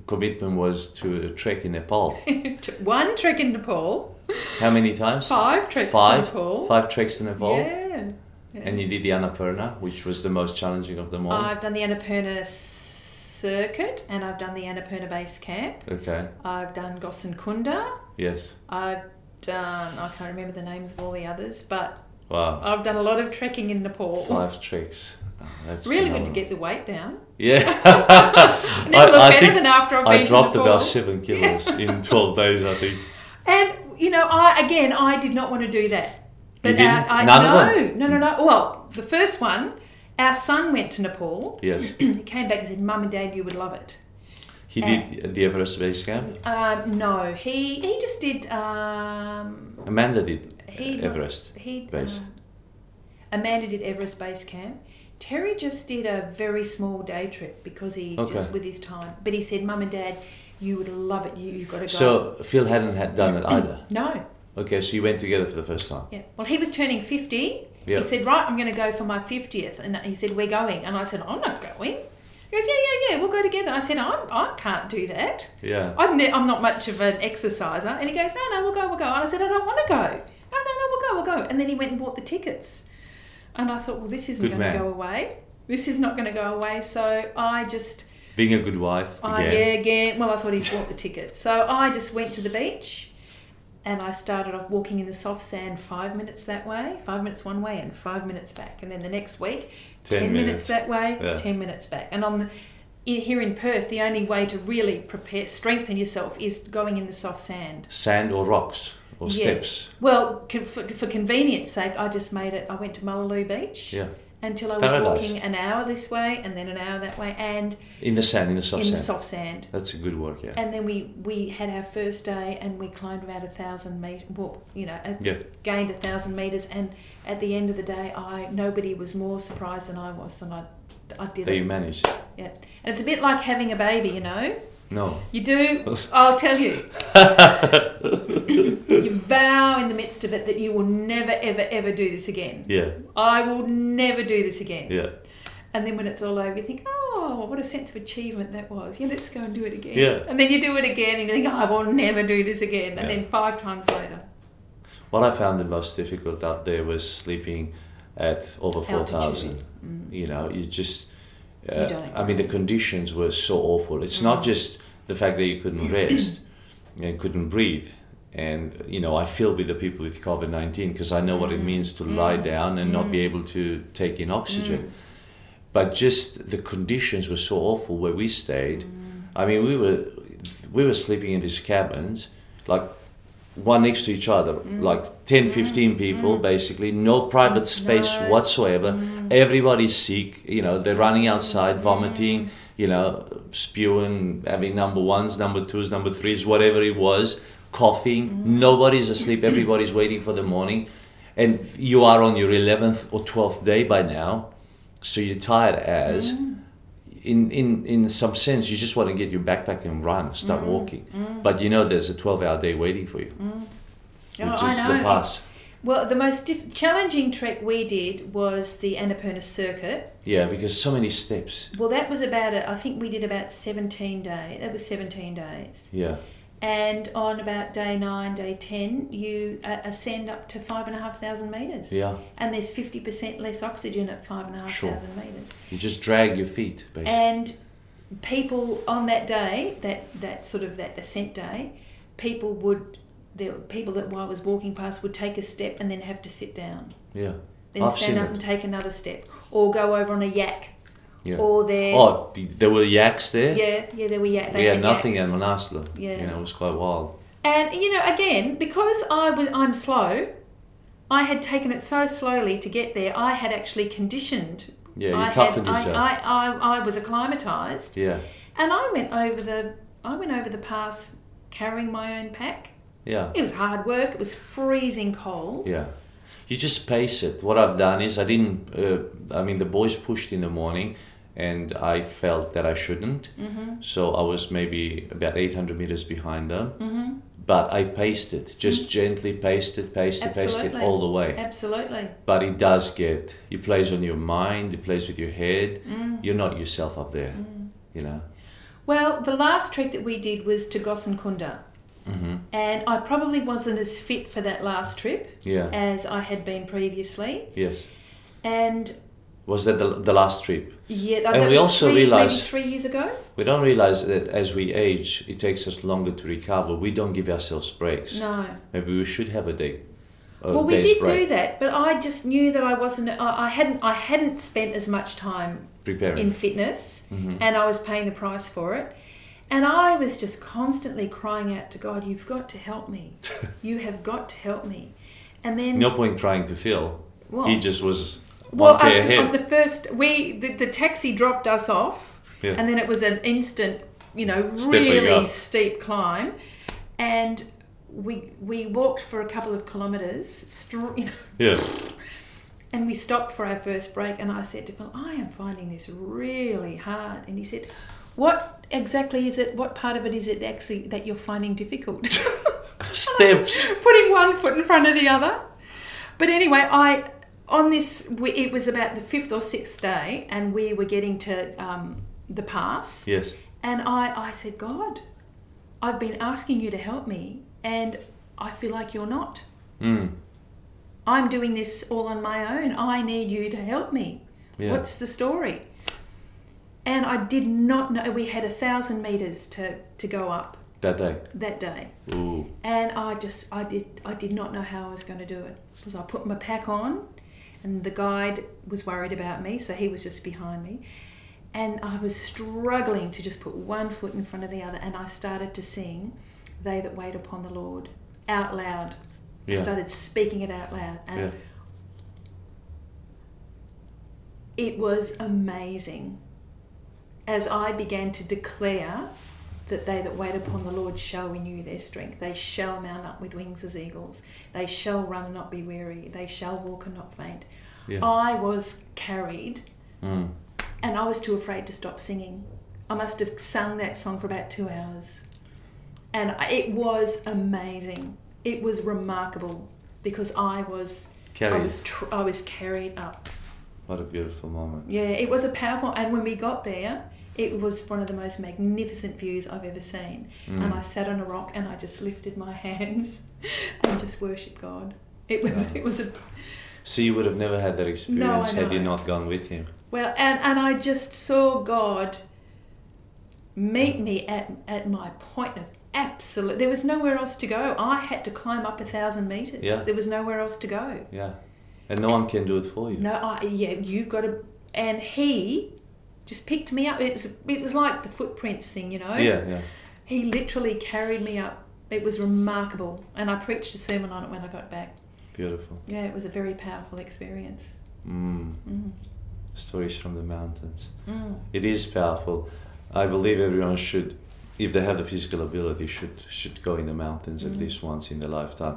commitment was to a trek in Nepal. One trek in Nepal, How many times? five treks Five? to Nepal. Five treks to Nepal. Yeah. Yeah. And you did the Annapurna, which was the most challenging of them all. I've done the Annapurna circuit, and I've done the Annapurna base camp. okay. I've done Gosainkunda. Yes. I've done, I can't remember the names of all the others, but Wow. I've done a lot of trekking in Nepal. Five treks. Oh, that's really good to get the weight down. Yeah. I never look better think than after I've I dropped about seven kilos in 12 days, I think. And, you know, I again, I did not want to do that. But didn't? uh, I, None of no, them? no, no, no. Well, the first one, our son went to Nepal. Yes. he came back and said, Mum and Dad, you would love it. He did the Everest Base Camp. Um, no, he he just did. Um, Amanda did he Everest. He Base. uh, Amanda did Everest Base Camp. Terry just did a very small day trip because he Okay. just with his time. But he said, "Mum and Dad, you would love it. You you got to go." So Phil hadn't had done it either. no, Okay, so you went together for the first time. yeah. Well, he was turning fifty. Yeah. He said, "Right, I'm going to go for my fiftieth. and he said, "We're going." And I said, "I'm not going." He goes, "Yeah, yeah, yeah. We'll go together." I said, "I'm I can't do that. Yeah. I'm ne- I'm not much of an exerciser." And he goes, "No, no, we'll go, we'll go." And I said, "I don't want to go." No, no, no, we'll go, we'll go. And then he went and bought the tickets. And I thought, well, this isn't Good going to go away. This is not going to go away. So I just, Being a good wife I, again. yeah, again, well, I thought he's bought the tickets. So I just went to the beach and I started off walking in the soft sand five minutes that way, five minutes one way, and five minutes back. And then the next week, Ten 10, minutes. minutes. that way, Yeah. 10 minutes back. And on the, in, here in Perth, the only way to really prepare, strengthen yourself is going in the soft sand. Sand or rocks? or Yeah. steps. Well, con- for, for convenience sake, I just made it. I went to Mullaloo Beach Yeah, until I was Paradise. walking an hour this way and then an hour that way, and in the sand, in the soft in sand. the soft sand. That's a good work. Yeah. And then we we had our first day, and we climbed about a thousand meters. Well, you know, a- Yeah. gained a thousand meters, and at the end of the day, I nobody was more surprised than I was than I I did That you managed. Yeah, and it's a bit like having a baby, you know. No. You do. I'll tell you. you vow in the midst of it that you will never, ever, ever do this again. Yeah. I will never do this again. Yeah. And then when it's all over, you think, oh, what a sense of achievement that was. Yeah, let's go and do it again. Yeah. And then you do it again and you think, oh, I will never do this again. And Yeah. then five times later, What I found the most difficult out there was sleeping at over four thousand. You know, you just. Uh, You don't. I mean, the conditions were so awful. It's not just the fact that you couldn't rest and couldn't breathe. And you know, I feel with the people with COVID nineteen because I know what it mm-hmm. means to mm-hmm. lie down and not be mm-hmm. able to take in oxygen. Mm. But just the conditions were so awful where we stayed. Mm. I mean, we were we were sleeping in these cabins, like one next to each other, mm. like 10, 15 people basically, no private space No. whatsoever. Everybody's sick, you know, they're running outside, vomiting, you know, spewing, having number ones, number twos, number threes, whatever it was, coughing. Mm. Nobody's asleep, everybody's waiting for the morning. And you are on your 11th or 12th day by now, so you're tired as. Mm. In, in, in some sense, you just want to get your backpack and run, start mm. walking. But you know there's a 12 hour day waiting for you, which Oh, is the pass. Well, the most diff- challenging trek we did was the Annapurna Circuit. Yeah, because so many steps. Well, that was about, a, I think we did about 17 days. That was 17 days. Yeah, And on about day nine, day 10, you uh, ascend up to 5,500 metres. yeah. And there's 50% less oxygen at 5,500 Sure. metres. You just drag your feet, basically. And people on that day, that, that sort of that ascent day, people would, were people that while I was walking past would take a step and then have to sit down. yeah. Then I've stand up it. and take another step. Or go over on a yak. Yeah. Or there. Oh, there were yaks there. Yeah, yeah, there were yak. we had had nothing yaks. at Manaslu. Yeah. You know, it was quite wild. And you know, again, because I was I'm slow, I had taken it so slowly to get there. I had actually conditioned. Yeah, you I had- toughened I. I, I, I was acclimatized, Yeah, and I went over the I went over the pass carrying my own pack. Yeah, It was hard work. It was freezing cold. yeah. You just pace it. What I've done is I didn't. Uh, I mean, the boys pushed in the morning, and I felt that I shouldn't. Mm-hmm. So I was maybe about 800 meters behind them. Mm-hmm. But I paced it, just gently paced it, paced it, paced it Mm. All the way. Absolutely. But it does get. It plays on your mind. It plays with your head. Mm. You're not yourself up there. You know. Well, the last trek that we did was to Gosainkunda, hmm and I probably wasn't as fit for that last trip Yeah. as I had been previously. yes. And Was that the, the last trip? yeah, And that we was also three, maybe three years ago. We don't realize that as we age, it takes us longer to recover. We don't give ourselves breaks. No. Maybe we should have a day. A well, we did break. do that, but I just knew that I wasn't. I, I hadn't. I hadn't spent as much time Preparing. in fitness, Mhm. and I was paying the price for it. And I was just constantly crying out to God, "You've got to help me. you have got to help me." And then, No point trying to Phil. well, He just was well, after- on the first, we the, the taxi dropped us off, Yeah. and then it was an instant, you know, Stepping really up. steep climb, and we we walked for a couple of kilometres, str- you know, yeah. and we stopped for our first break, and I said to Phil, I am finding this really hard. And he said, What exactly is it? What part of it is it actually that you're finding difficult? Steps. Putting one foot in front of the other. But anyway, I on this we, it was about the fifth or sixth day, and we were getting to um, the pass, Yes. and I I said, God, I've been asking you to help me, and I feel like you're not. Mm. I'm doing this all on my own. I need you to help me. Yeah. What's the story? And I did not know we had a thousand meters to, to go up That day. that day. Ooh. And I just I did I did not know how I was going to do it. Because I put my pack on and the guide was worried about me, so he was just behind me. And I was struggling to just put one foot in front of the other and I started to sing They that wait upon the Lord out loud. Yeah. I started speaking it out loud, and Yeah. it was amazing as I began to declare that they that wait upon the Lord shall renew their strength. They shall mount up with wings as eagles. They shall run and not be weary. They shall walk and not faint. Yeah. I was carried Mm. and I was too afraid to stop singing. I must have sung that song for about two hours. And it was amazing. It was remarkable because I was I Carried. was tr- I was carried up. What a beautiful moment. Yeah, it was a powerful. And when we got there, it was one of the most magnificent views I've ever seen. Mm. And I sat on a rock and I just lifted my hands and just worshipped God. It was Yeah. it was a So you would have never had that experience no, had you not gone with him. well, and and I just saw God meet me at at my point of absolute. There was nowhere else to go. I had to climb up a thousand meters. Yeah. There was nowhere else to go. Yeah. And no one can do it for you. No, I, yeah, you've got to. And he just picked me up. It's it was like the footprints thing, you know. Yeah, yeah. He literally carried me up. It was remarkable, and I preached a sermon on it when I got back. Beautiful. Yeah, it was a very powerful experience. Mm. Mm. Stories from the mountains. Mm. It is powerful. I believe everyone should, if they have the physical ability, should should go in the mountains at Mm. least once in their lifetime.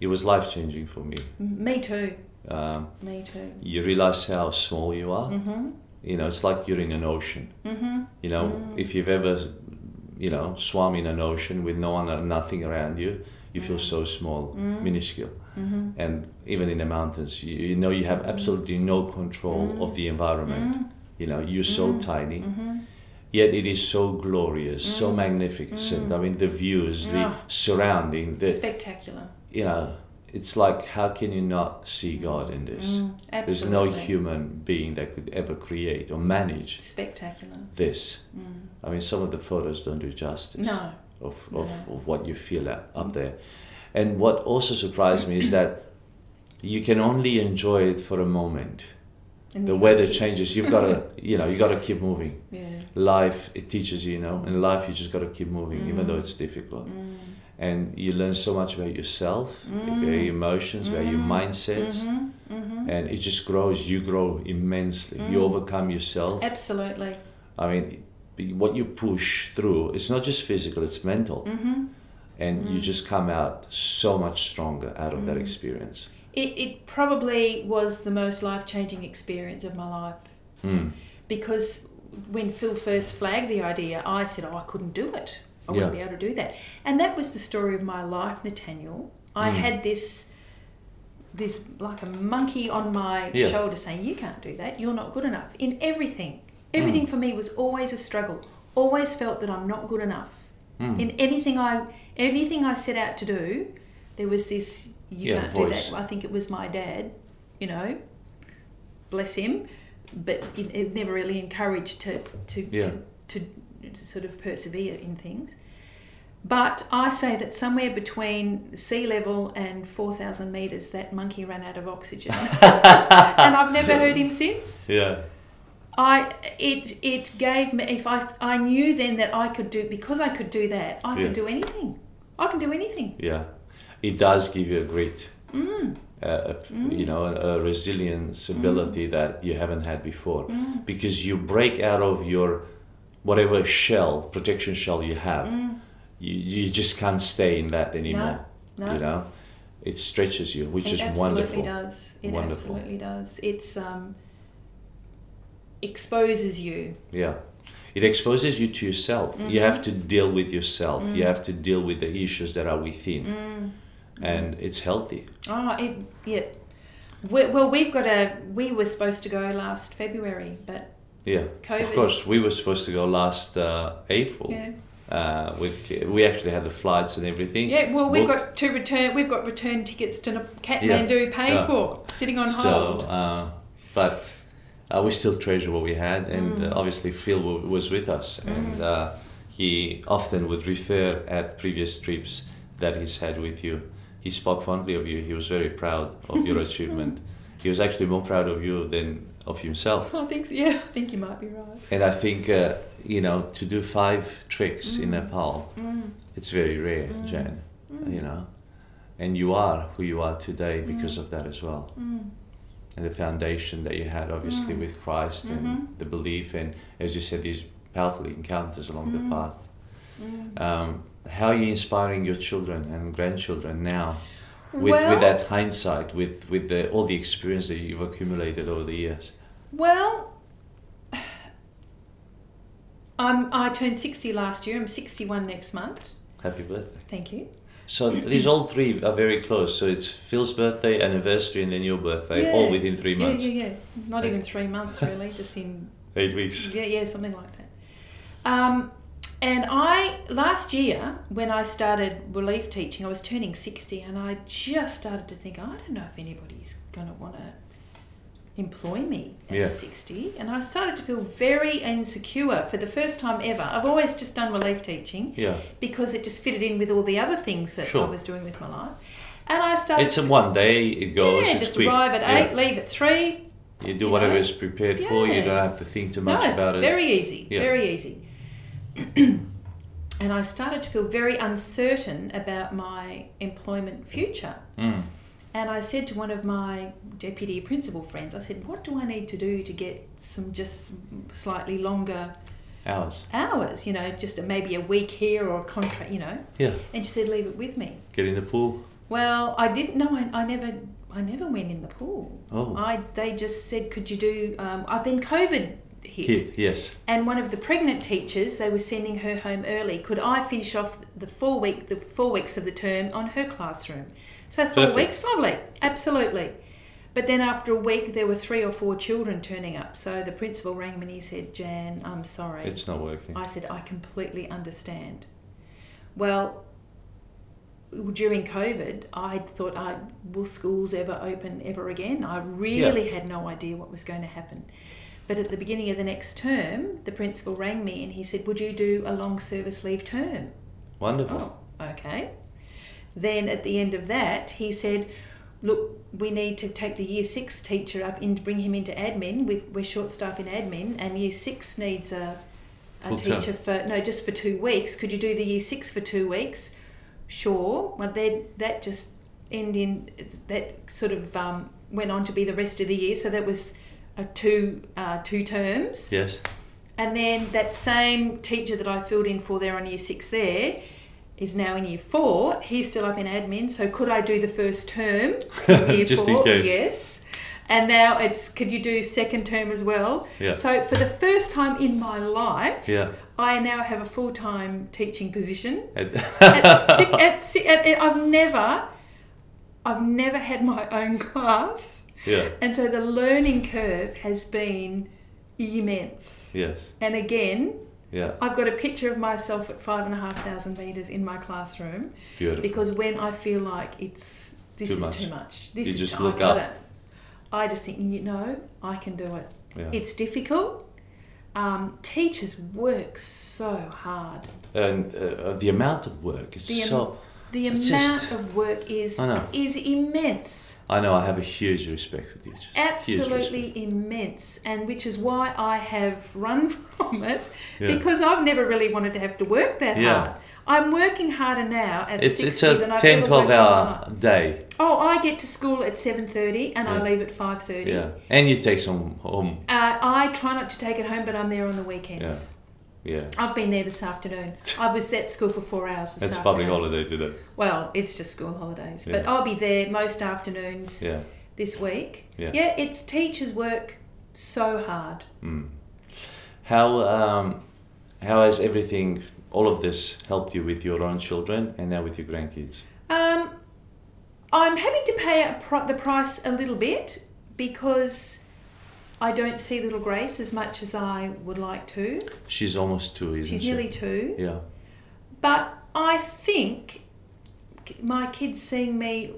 It was life changing for me. Me too. Um, Me too. you realize how small you are. Mhm. You know, it's like you're in an ocean. Mhm. You know, Mm. if you've ever, you know, swam in an ocean with no one or nothing around you, you feel Mm. so small, Mm. minuscule. Mhm. And even in the mountains, you, you know, you have absolutely no control of the environment. You know, you're so tiny, yet it is so glorious, so Mm. magnificent. Mm. I mean, the views, the surrounding, the Spectacular. you know, it's like how can you not see God in this? Mm. There's no human being that could ever create or manage Spectacular. this. Mm. I mean, some of the photos don't do justice No. of, No. of, of what you feel up, up there. And what also surprised me is that you can only enjoy it for a moment. And The weather changes. You've got to, you know, you got to keep moving. Yeah. Life, it teaches you, you know, in life you just got to keep moving, even though Mm. it's difficult. Mm. And you learn so much about yourself, Mm. about your emotions, about your Mm. mindsets, Mhm. Mhm. and it just grows. You grow immensely. You Mm. overcome yourself. Absolutely. I mean, what you push through, it's not just physical, it's mental. Mm-hmm. And you Mm. just come out so much stronger out of that Mm. experience. It, it probably was the most life changing experience of my life Mm. because when Phil first flagged the idea, I said, Oh, I couldn't do it. I wouldn't be able to do that. And that was the story of my life, Nathaniel. I Mm. had this, this like a monkey on my Yeah. shoulder saying, You can't do that. You're not good enough. In everything. Everything Mm. for me was always a struggle. Always felt that I'm not good enough. Mm. In anything I anything I set out to do, there was this you Yeah, can't voice. do that. I think it was my dad, you know, bless him, but it, it never really encouraged to to, Yeah. to to sort of persevere in things. But I say that somewhere between sea level and 4,000 metres, that monkey ran out of oxygen. and I've never heard him since. Yeah. I it it gave me if I I knew then that I could do because I could do that I Yeah. could do anything. I can do anything. Yeah. It does give you a grit. Mm. Uh, a, you know, a, a resilience ability that you haven't had before, Mm. because you break out of your whatever shell, protection shell you have. Mm. You, you just can't stay in that anymore. No. You know, it stretches you, which it is absolutely wonderful. does. It Wonderful. absolutely does. It's um exposes you. Yeah. It exposes you to yourself. You Mhm. have to deal with yourself. You Mm. have to deal with the issues that are within, Mm. and it's healthy. Oh, it yeah. we well, we've got a. We were supposed to go last February, but Yeah. COVID. Of course, we were supposed to go last uh, April. Yeah. Uh, we we actually had the flights and everything. Yeah. Well, we've Booked. got two return. We've got return tickets to Kathmandu paid Yeah. for, sitting on So, hold. uh, but uh, we still treasure what we had, and Mm. uh, obviously Phil w- was with us, and uh, he often would refer at previous trips that he's had with you. He spoke fondly of you. He was very proud of your achievement. He was actually more proud of you than of himself. I think so, yeah. I think you might be right. And I think uh, you know to do five tricks in Mm. Nepal, Mm. it's very rare, Mm. Jan. Mm. You know, and you are who you are today because Mm. of that as well. Mm. And the foundation that you had, obviously, with Christ and Mhm. the belief, and as you said, these powerful encounters along the path. Um, how are you inspiring your children and grandchildren now? With, well, with that hindsight, with, with the, all the experience that you've accumulated over the years. Well, I'm, I turned 60 last year. I'm 61 next month. Happy birthday. Thank you. So these all three are very close. So it's Phil's birthday, anniversary, and then your birthday, all within three months, yeah, yeah. Yeah. Not even three months, really, just in eight weeks. Yeah, yeah, something like that. Um, and I last year when I started relief teaching, I was turning sixty, and I just started to think, I don't know if anybody's going to want to employ me at Yeah. sixty, and I started to feel very insecure for the first time ever. I've always just done relief teaching Yeah, because it just fitted in with all the other things that Sure. I was doing with my life, and I started. it's a one day. It goes. yeah, just quick. arrive at Yeah. eight, leave at three. You do you whatever know. is prepared for. You don't have to think too much no, it's about it. very easy, very easy. And I started to feel very uncertain about my employment future. Mm. And I said to one of my deputy principal friends, I said, "What do I need to do to get some just slightly longer Hours. hours? You know, just a, maybe a week here or a contract. You know?" Yeah. And she said, "Leave it with me." Get in the pool. Well, I didn't know. I, I never, I never went in the pool. Oh. I they just said, "Could you do?" Um, I then COVID hit. Hit. Yes. And one of the pregnant teachers, they were sending her home early. Could I finish off the four week the four weeks of the term on her classroom? So four Perfect. weeks, lovely, absolutely. But then after a week, there were three or four children turning up. So the principal rang me and he said, "Jan, I'm sorry." It's not working. I said, "I completely understand." Well, during COVID, I thought, I, will schools ever open ever again? I really had no idea what was going to happen. But at the beginning of the next term, the principal rang me and he said, Would you do a long service leave term? Wonderful. Oh, okay. Then at the end of that, he said, Look, we need to take the year six teacher up and bring him into admin. We've, we're short staff in admin, and year six needs a, a Full term. teacher for, no, just for two weeks. Could you do the year six for two weeks? Sure. Well, then that just ended in, that sort of um, went on to be the rest of the year. So that was two, uh, two terms. Yes. And then that same teacher that I filled in for there on year six there is now in year four. He's still up in admin. So could I do the first term in year Just in four? case. Yes. And now it's could you do second term as well? Yeah. So for the first time in my life, Yeah. I now have a full time teaching position. And- At, si- at, at, at, I've never, I've never had my own class, yeah. and so the learning curve has been immense. Yes. And again, Yeah. I've got a picture of myself at five and a half thousand meters in my classroom Beautiful. because when I feel like it's this Too is much. too much, this You is just I look got up. it. I just think you know I can do it. yeah. It's difficult. Um, teachers work so hard. and uh, the amount of work is The am- so. The amount just- of work is is immense. I know. I have a huge respect for teachers. Absolutely immense and which is why I have run from it Yeah. because I've never really wanted to have to work that Yeah. hard. I'm working harder now at It's 60 it's a than I've 10, ever 12 worked in my hour day. Oh, I get to school at 7:30 and I leave at 5:30. Yeah. And you take some home. Uh, I try not to take it home, but I'm there on the weekends. Yeah. I've been there this afternoon. I was at school for four hours this That's afternoon. public holiday today. Well, it's just school holidays, but Yeah. I'll be there most afternoons Yeah. this week. Yeah. it's teachers work so hard. Mm. How um, how has everything, all of this, helped you with your own children and now with your grandkids? Um, I'm having to pay a pri- the price a little bit because I don't see little Grace as much as I would like to. She's almost two, isn't She's she? nearly two. Yeah. But I think my kids seeing me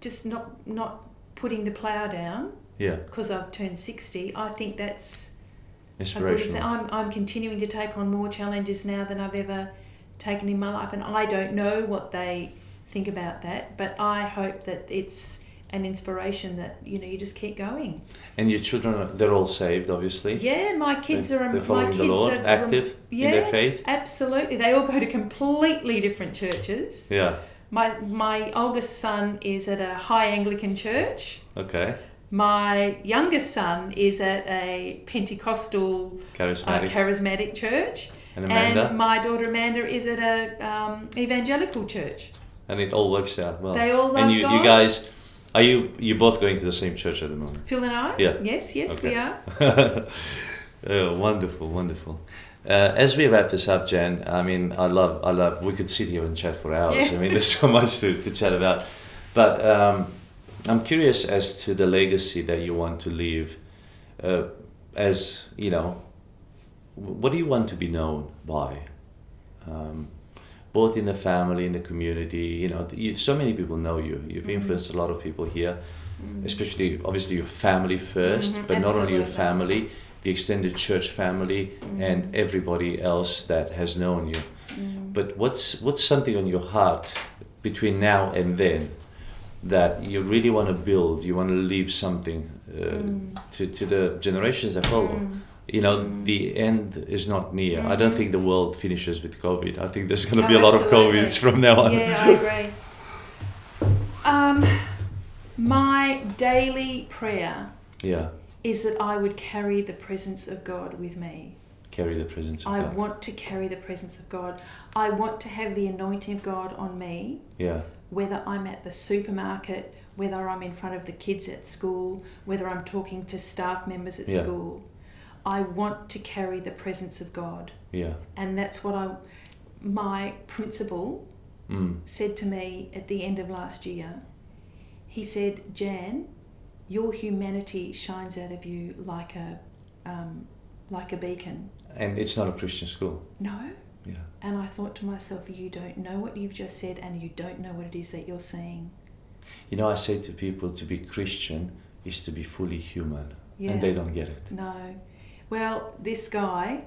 just not not putting the plough down Yeah. because I've turned 60, I think that's Inspirational. I'm, I'm continuing to take on more challenges now than I've ever taken in my life, and I don't know what they think about that, but I hope that it's an inspiration that you know you just keep going. And your children, they're all saved, obviously. Yeah, my kids They're- are they're my kids the Lord, are active in their yeah, faith. Absolutely, they all go to completely different churches. Yeah. My my oldest son is at a high Anglican church. Okay. My youngest son is at a Pentecostal uh, Charismatic. charismatic church. and Amanda. And my daughter Amanda is at a um, evangelical church. and it all works out well. They all and love you, you God. guys, are you you both going to the same church at the moment? Phil and I? Yeah. Yes, yes, Okay. we are. oh, wonderful, wonderful. Uh, as we wrap this up, Jan, I mean, I love, I love. We could sit here and chat for hours. Yeah. I mean, there's so much to, to chat about. But um, I'm curious as to the legacy that you want to leave. Uh, as you know, what do you want to be known by? Um, both in the family, in the community, you know, you, so many people know you. You've Mhm. influenced a lot of people here Mm. especially obviously your family 1st Mhm, but not only your family the extended church family Mm. and everybody else that has known you Mm. but what's what's something on your heart between now and then that you really want to build you want to leave something uh, Mm. to, to the generations that follow Mm. You know Mm. the end is not near i don't think the world finishes with covid i think there's going to Oh, be a lot of covids from now on Yeah, I agree. Um, my daily prayer yeah is that I would carry the presence of God with me. carry the presence of I god want to carry the presence of God. I want to have the anointing of God on me, yeah whether I'm at the supermarket, whether I'm in front of the kids at school, whether I'm talking to staff members at Yeah. school. I want to carry the presence of God. yeah And that's what I, my principal mm. said to me at the end of last year. He said, Jan, your humanity shines out of you like a, um, like a beacon. and it's not a christian school No. yeah And I thought to myself, you don't know what you've just said, and you don't know what it is that you're saying. You know, I say to people to be Christian is to be fully human, Yeah. and they don't get it. No. Well, this guy,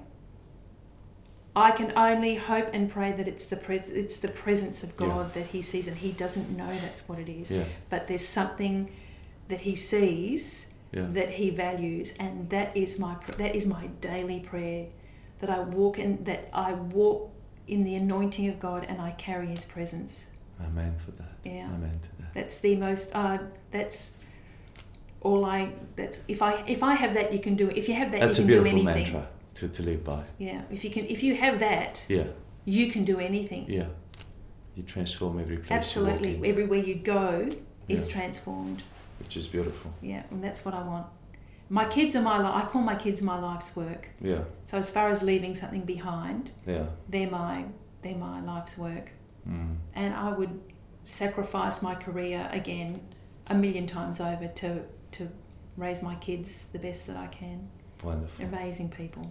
I can only hope and pray that it's the pres- it's the presence of Yeah. God that he sees, and he doesn't know that's what it is. Yeah, But there's something that he sees yeah, that he values, and that is my pr- that is my daily prayer. That I walk in that I walk in the anointing of God, and I carry His presence. amen for that. Yeah. Amen to that. That's the most. Uh, that's all I. That's if I if I have that, you can do it. If you have that, That's you can do beautiful anything. mantra to, to live by. Yeah. If you can, if you have that, Yeah, you can do anything. yeah. You transform every place you Absolutely. walk Everywhere you go is Yeah. transformed. which is beautiful. Yeah, and that's what I want. My kids are my life. I call my kids my life's work. Yeah, So as far as leaving something behind, yeah. they're my they're my life's work. Mm. And I would sacrifice my career again a million times over to raise my kids the best that I can. Wonderful. Amazing people.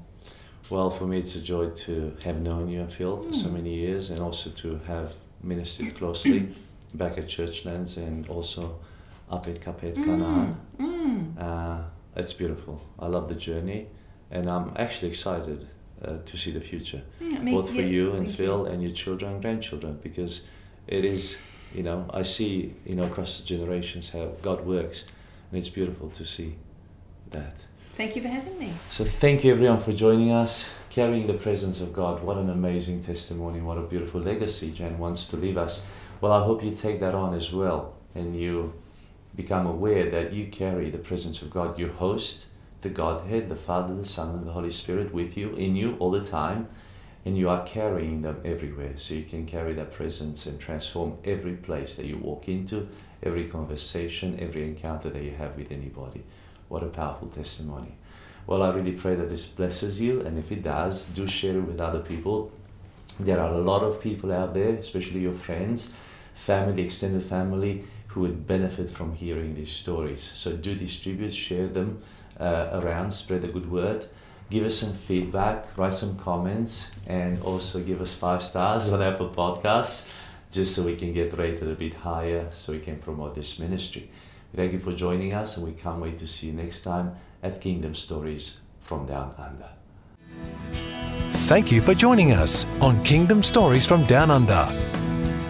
Well, for me, it's a joy to have known you, Phil, for so Mm. many years, and also to have ministered closely back at Churchlands and also up at Capet Canaan. Mm. Uh, it's beautiful. I love the journey, and I'm actually excited uh, to see the future, Mm, both for you and Phil and your children and grandchildren, because it is, you know, I see, you know, across the generations how God works, and it's beautiful to see that. Thank you for having me. So thank you everyone for joining us, carrying the presence of God. What an amazing testimony! What a beautiful legacy Jan wants to leave us. Well, I hope you take that on as well, and you become aware that you carry the presence of God. You host the Godhead, the Father, the Son, and the Holy Spirit with you, in you all the time, and you are carrying them everywhere. So you can carry that presence and transform every place that you walk into, every conversation, every encounter that you have with anybody. What a powerful testimony. Well, I really pray that this blesses you, and if it does, do share it with other people. There are a lot of people out there, especially your friends, family, extended family, who would benefit from hearing these stories. So do distribute, share them uh, around, spread the good word. Give us some feedback, write some comments, and also give us five stars on Apple Podcasts, just so we can get rated a bit higher, so we can promote this ministry. Thank you for joining us, and we can't wait to see you next time at Kingdom Stories from Down Under. Thank you for joining us on Kingdom Stories from Down Under.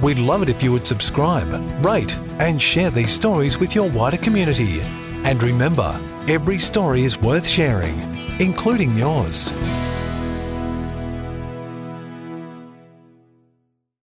We'd love it if you would subscribe, rate, and share these stories with your wider community. And remember, every story is worth sharing, including yours.